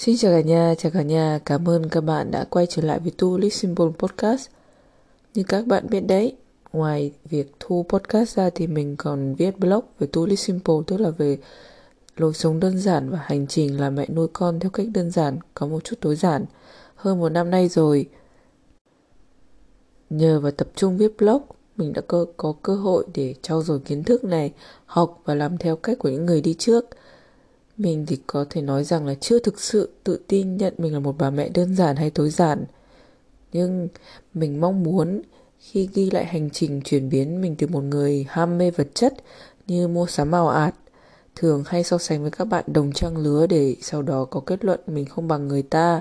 Xin chào cả nhà, chào cả nhà, cảm ơn các bạn đã quay trở lại với Tu Live Simple Podcast. Như các bạn biết đấy, ngoài việc thu podcast ra thì mình còn viết blog về Tu Live Simple, tức là về lối sống đơn giản và hành trình làm mẹ nuôi con theo cách đơn giản, có một chút tối giản. Hơn một năm nay rồi, nhờ vào tập trung viết blog, mình đã có, có cơ hội để trau dồi kiến thức này, học và làm theo cách của những người đi trước – mình thì có thể nói rằng là chưa thực sự tự tin nhận mình là một bà mẹ đơn giản hay tối giản. Nhưng mình mong muốn khi ghi lại hành trình chuyển biến mình từ một người ham mê vật chất như mua sắm ảo ạt, thường hay so sánh với các bạn đồng trang lứa để sau đó có kết luận mình không bằng người ta.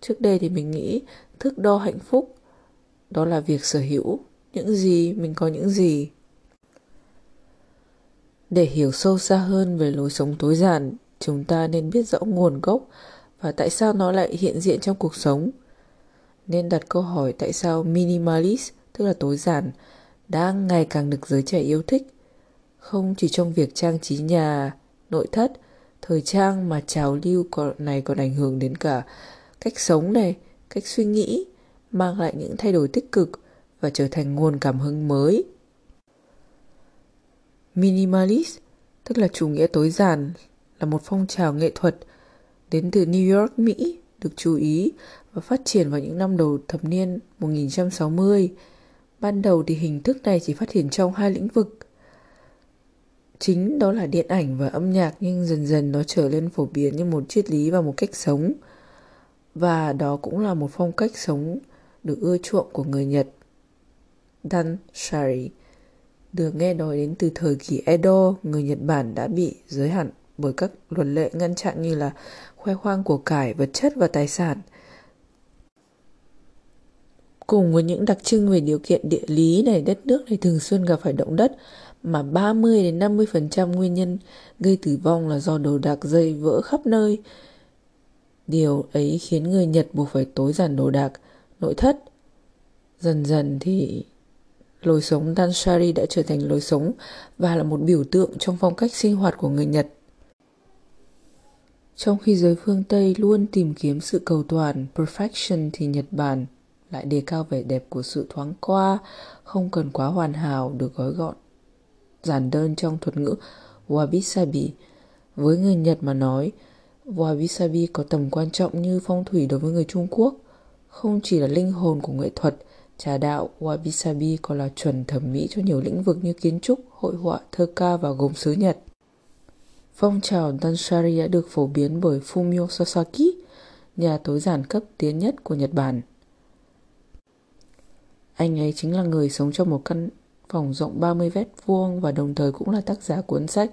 Trước đây thì mình nghĩ thước đo hạnh phúc đó là việc sở hữu những gì mình có những gì để hiểu sâu xa hơn về lối sống tối giản, chúng ta nên biết rõ nguồn gốc và tại sao nó lại hiện diện trong cuộc sống. Nên đặt câu hỏi tại sao minimalist, tức là tối giản, đang ngày càng được giới trẻ yêu thích. Không chỉ trong việc trang trí nhà, nội thất, thời trang mà trào lưu này còn ảnh hưởng đến cả cách sống này, cách suy nghĩ, mang lại những thay đổi tích cực và trở thành nguồn cảm hứng mới Minimalist, tức là chủ nghĩa tối giản, là một phong trào nghệ thuật đến từ New York, Mỹ, được chú ý và phát triển vào những năm đầu thập niên 1960. Ban đầu thì hình thức này chỉ phát triển trong hai lĩnh vực. Chính đó là điện ảnh và âm nhạc nhưng dần dần nó trở lên phổ biến như một triết lý và một cách sống. Và đó cũng là một phong cách sống được ưa chuộng của người Nhật. Dan Shari được nghe nói đến từ thời kỳ Edo, người Nhật Bản đã bị giới hạn bởi các luật lệ ngăn chặn như là khoe khoang của cải, vật chất và tài sản. Cùng với những đặc trưng về điều kiện địa lý này, đất nước này thường xuyên gặp phải động đất mà 30 đến 50% nguyên nhân gây tử vong là do đồ đạc rơi vỡ khắp nơi. Điều ấy khiến người Nhật buộc phải tối giản đồ đạc, nội thất. Dần dần thì lối sống Dansari đã trở thành lối sống và là một biểu tượng trong phong cách sinh hoạt của người Nhật. Trong khi giới phương Tây luôn tìm kiếm sự cầu toàn, perfection thì Nhật Bản lại đề cao vẻ đẹp của sự thoáng qua, không cần quá hoàn hảo được gói gọn. Giản đơn trong thuật ngữ wabi-sabi. Với người Nhật mà nói, wabi-sabi có tầm quan trọng như phong thủy đối với người Trung Quốc, không chỉ là linh hồn của nghệ thuật Trà đạo Wabi Sabi còn là chuẩn thẩm mỹ cho nhiều lĩnh vực như kiến trúc, hội họa, thơ ca và gốm xứ Nhật. Phong trào Danshari đã được phổ biến bởi Fumio Sasaki, nhà tối giản cấp tiến nhất của Nhật Bản. Anh ấy chính là người sống trong một căn phòng rộng 30 mét vuông và đồng thời cũng là tác giả cuốn sách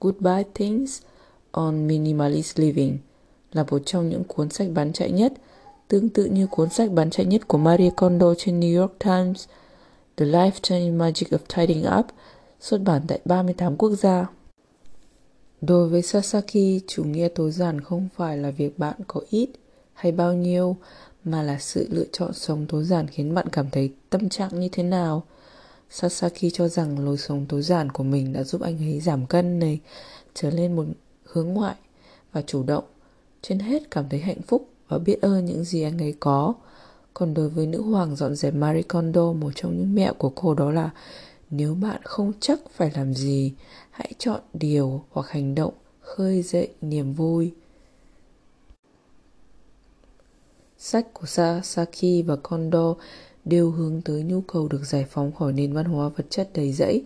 Goodbye Things on Minimalist Living, là một trong những cuốn sách bán chạy nhất – tương tự như cuốn sách bán chạy nhất của Marie Kondo trên New York Times, The Lifetime Magic of Tidying Up, xuất bản tại 38 quốc gia. Đối với Sasaki, chủ nghĩa tối giản không phải là việc bạn có ít hay bao nhiêu, mà là sự lựa chọn sống tối giản khiến bạn cảm thấy tâm trạng như thế nào. Sasaki cho rằng lối sống tối giản của mình đã giúp anh ấy giảm cân này, trở lên một hướng ngoại và chủ động. Trên hết cảm thấy hạnh phúc và biết ơn những gì anh ấy có. Còn đối với nữ hoàng dọn dẹp Marie Kondo, một trong những mẹo của cô đó là nếu bạn không chắc phải làm gì, hãy chọn điều hoặc hành động khơi dậy niềm vui. Sách của Sasaki và Kondo đều hướng tới nhu cầu được giải phóng khỏi nền văn hóa vật chất đầy rẫy,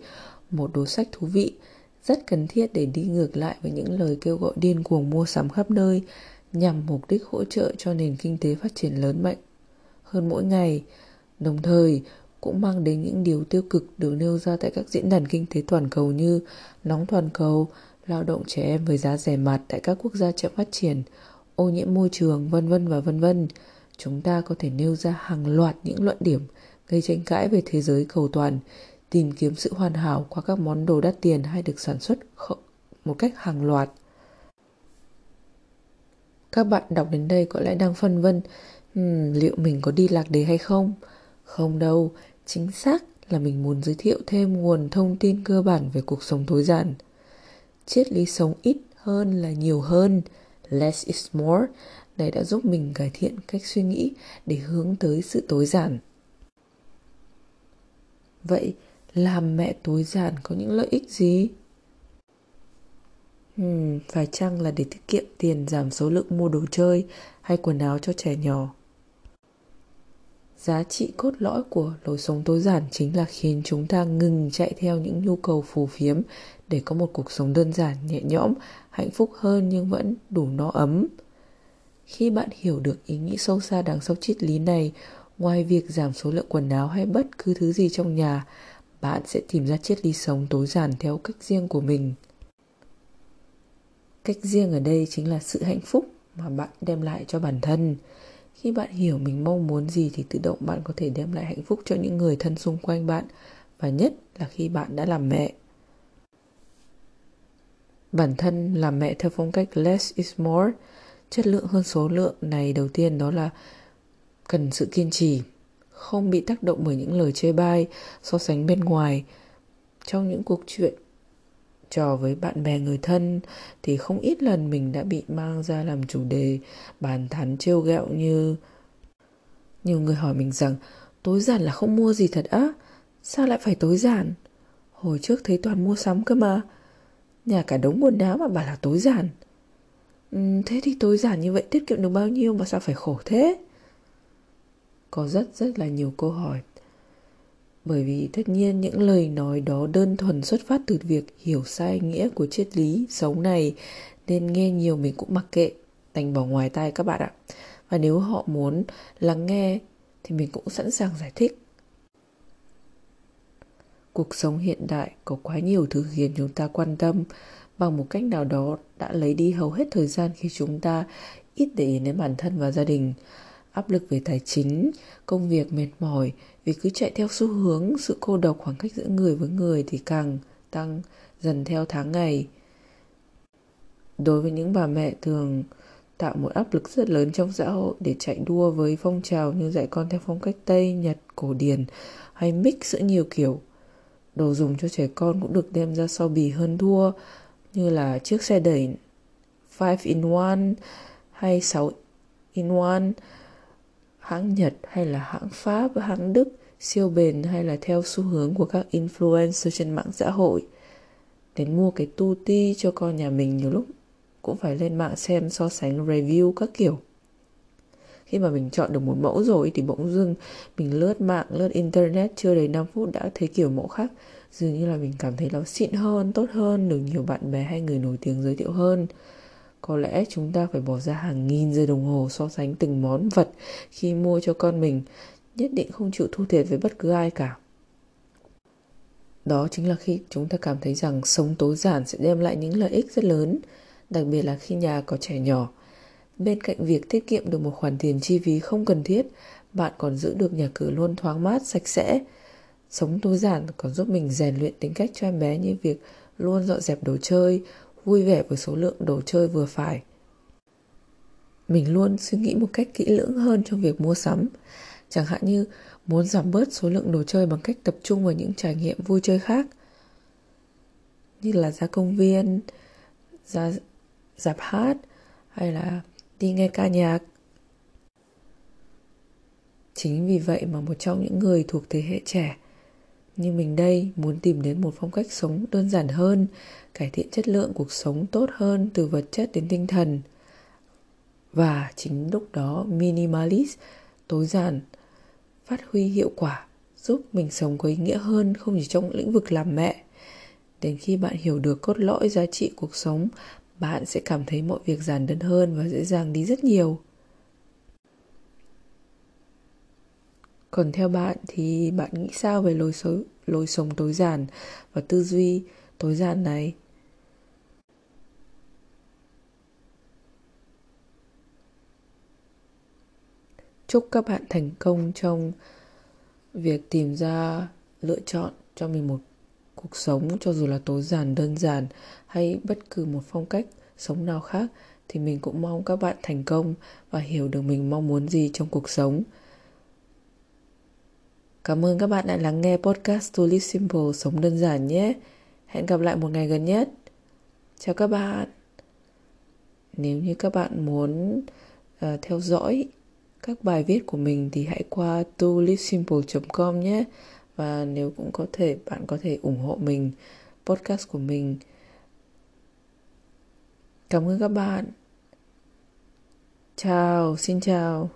một đồ sách thú vị, rất cần thiết để đi ngược lại với những lời kêu gọi điên cuồng mua sắm khắp nơi, nhằm mục đích hỗ trợ cho nền kinh tế phát triển lớn mạnh hơn mỗi ngày, đồng thời cũng mang đến những điều tiêu cực được nêu ra tại các diễn đàn kinh tế toàn cầu như nóng toàn cầu, lao động trẻ em với giá rẻ mạt tại các quốc gia chậm phát triển, ô nhiễm môi trường, vân vân và vân vân. Chúng ta có thể nêu ra hàng loạt những luận điểm gây tranh cãi về thế giới cầu toàn, tìm kiếm sự hoàn hảo qua các món đồ đắt tiền hay được sản xuất một cách hàng loạt. Các bạn đọc đến đây có lẽ đang phân vân um, Liệu mình có đi lạc đề hay không? Không đâu, chính xác là mình muốn giới thiệu thêm nguồn thông tin cơ bản về cuộc sống tối giản Triết lý sống ít hơn là nhiều hơn Less is more này đã giúp mình cải thiện cách suy nghĩ để hướng tới sự tối giản. Vậy làm mẹ tối giản có những lợi ích gì? Hmm, phải chăng là để tiết kiệm tiền giảm số lượng mua đồ chơi hay quần áo cho trẻ nhỏ? Giá trị cốt lõi của lối sống tối giản chính là khiến chúng ta ngừng chạy theo những nhu cầu phù phiếm để có một cuộc sống đơn giản, nhẹ nhõm, hạnh phúc hơn nhưng vẫn đủ no ấm. Khi bạn hiểu được ý nghĩ sâu xa đằng sau triết lý này, ngoài việc giảm số lượng quần áo hay bất cứ thứ gì trong nhà, bạn sẽ tìm ra triết lý sống tối giản theo cách riêng của mình. Cách riêng ở đây chính là sự hạnh phúc mà bạn đem lại cho bản thân. Khi bạn hiểu mình mong muốn gì thì tự động bạn có thể đem lại hạnh phúc cho những người thân xung quanh bạn và nhất là khi bạn đã làm mẹ. Bản thân làm mẹ theo phong cách less is more, chất lượng hơn số lượng này đầu tiên đó là cần sự kiên trì, không bị tác động bởi những lời chê bai, so sánh bên ngoài. Trong những cuộc chuyện trò với bạn bè người thân thì không ít lần mình đã bị mang ra làm chủ đề bàn tán trêu ghẹo như nhiều người hỏi mình rằng tối giản là không mua gì thật á? Sao lại phải tối giản? Hồi trước thấy toàn mua sắm cơ mà. Nhà cả đống quần áo mà bảo là tối giản. Ừ, thế thì tối giản như vậy tiết kiệm được bao nhiêu mà sao phải khổ thế? Có rất rất là nhiều câu hỏi bởi vì tất nhiên những lời nói đó đơn thuần xuất phát từ việc hiểu sai nghĩa của triết lý sống này, nên nghe nhiều mình cũng mặc kệ, đành bỏ ngoài tai các bạn ạ. Và nếu họ muốn lắng nghe thì mình cũng sẵn sàng giải thích. Cuộc sống hiện đại có quá nhiều thứ khiến chúng ta quan tâm, bằng một cách nào đó đã lấy đi hầu hết thời gian khi chúng ta ít để ý đến bản thân và gia đình áp lực về tài chính công việc mệt mỏi. Vì cứ chạy theo xu hướng sự cô độc khoảng cách giữa người với người thì càng tăng dần theo tháng ngày. Đối với những bà mẹ thường tạo một áp lực rất lớn trong xã hội để chạy đua với phong trào như dạy con theo phong cách Tây, Nhật, cổ điển hay mix giữa nhiều kiểu. Đồ dùng cho trẻ con cũng được đem ra so bì hơn thua như là chiếc xe đẩy 5 in 1 hay 6 in 1 hãng Nhật hay là hãng Pháp, hãng Đức siêu bền hay là theo xu hướng của các influencer trên mạng xã hội. Đến mua cái tu ti cho con nhà mình nhiều lúc cũng phải lên mạng xem so sánh review các kiểu. Khi mà mình chọn được một mẫu rồi thì bỗng dưng mình lướt mạng, lướt internet chưa đầy 5 phút đã thấy kiểu mẫu khác. Dường như là mình cảm thấy nó xịn hơn, tốt hơn, được nhiều bạn bè hay người nổi tiếng giới thiệu hơn. Có lẽ chúng ta phải bỏ ra hàng nghìn giờ đồng hồ so sánh từng món vật khi mua cho con mình, nhất định không chịu thu thiệt với bất cứ ai cả. Đó chính là khi chúng ta cảm thấy rằng sống tối giản sẽ đem lại những lợi ích rất lớn, đặc biệt là khi nhà có trẻ nhỏ. Bên cạnh việc tiết kiệm được một khoản tiền chi phí không cần thiết, bạn còn giữ được nhà cửa luôn thoáng mát, sạch sẽ. Sống tối giản còn giúp mình rèn luyện tính cách cho em bé như việc luôn dọn dẹp đồ chơi, vui vẻ với số lượng đồ chơi vừa phải. Mình luôn suy nghĩ một cách kỹ lưỡng hơn trong việc mua sắm. Chẳng hạn như muốn giảm bớt số lượng đồ chơi bằng cách tập trung vào những trải nghiệm vui chơi khác. Như là ra công viên, ra dạp hát hay là đi nghe ca nhạc. Chính vì vậy mà một trong những người thuộc thế hệ trẻ như mình đây, muốn tìm đến một phong cách sống đơn giản hơn, cải thiện chất lượng cuộc sống tốt hơn từ vật chất đến tinh thần. Và chính lúc đó, minimalist, tối giản, phát huy hiệu quả, giúp mình sống có ý nghĩa hơn không chỉ trong lĩnh vực làm mẹ. Đến khi bạn hiểu được cốt lõi giá trị cuộc sống, bạn sẽ cảm thấy mọi việc giản đơn hơn và dễ dàng đi rất nhiều. Còn theo bạn thì bạn nghĩ sao về lối sống lối sống tối giản và tư duy tối giản này? Chúc các bạn thành công trong việc tìm ra lựa chọn cho mình một cuộc sống cho dù là tối giản, đơn giản hay bất cứ một phong cách sống nào khác. Thì mình cũng mong các bạn thành công và hiểu được mình mong muốn gì trong cuộc sống. Cảm ơn các bạn đã lắng nghe podcast To Live Simple Sống Đơn Giản nhé. Hẹn gặp lại một ngày gần nhất. Chào các bạn. nếu như các bạn muốn uh, theo dõi các bài viết của mình thì hãy qua tolivesimple.com nhé và nếu cũng có thể bạn có thể ủng hộ mình podcast của mình cảm ơn các bạn chào xin chào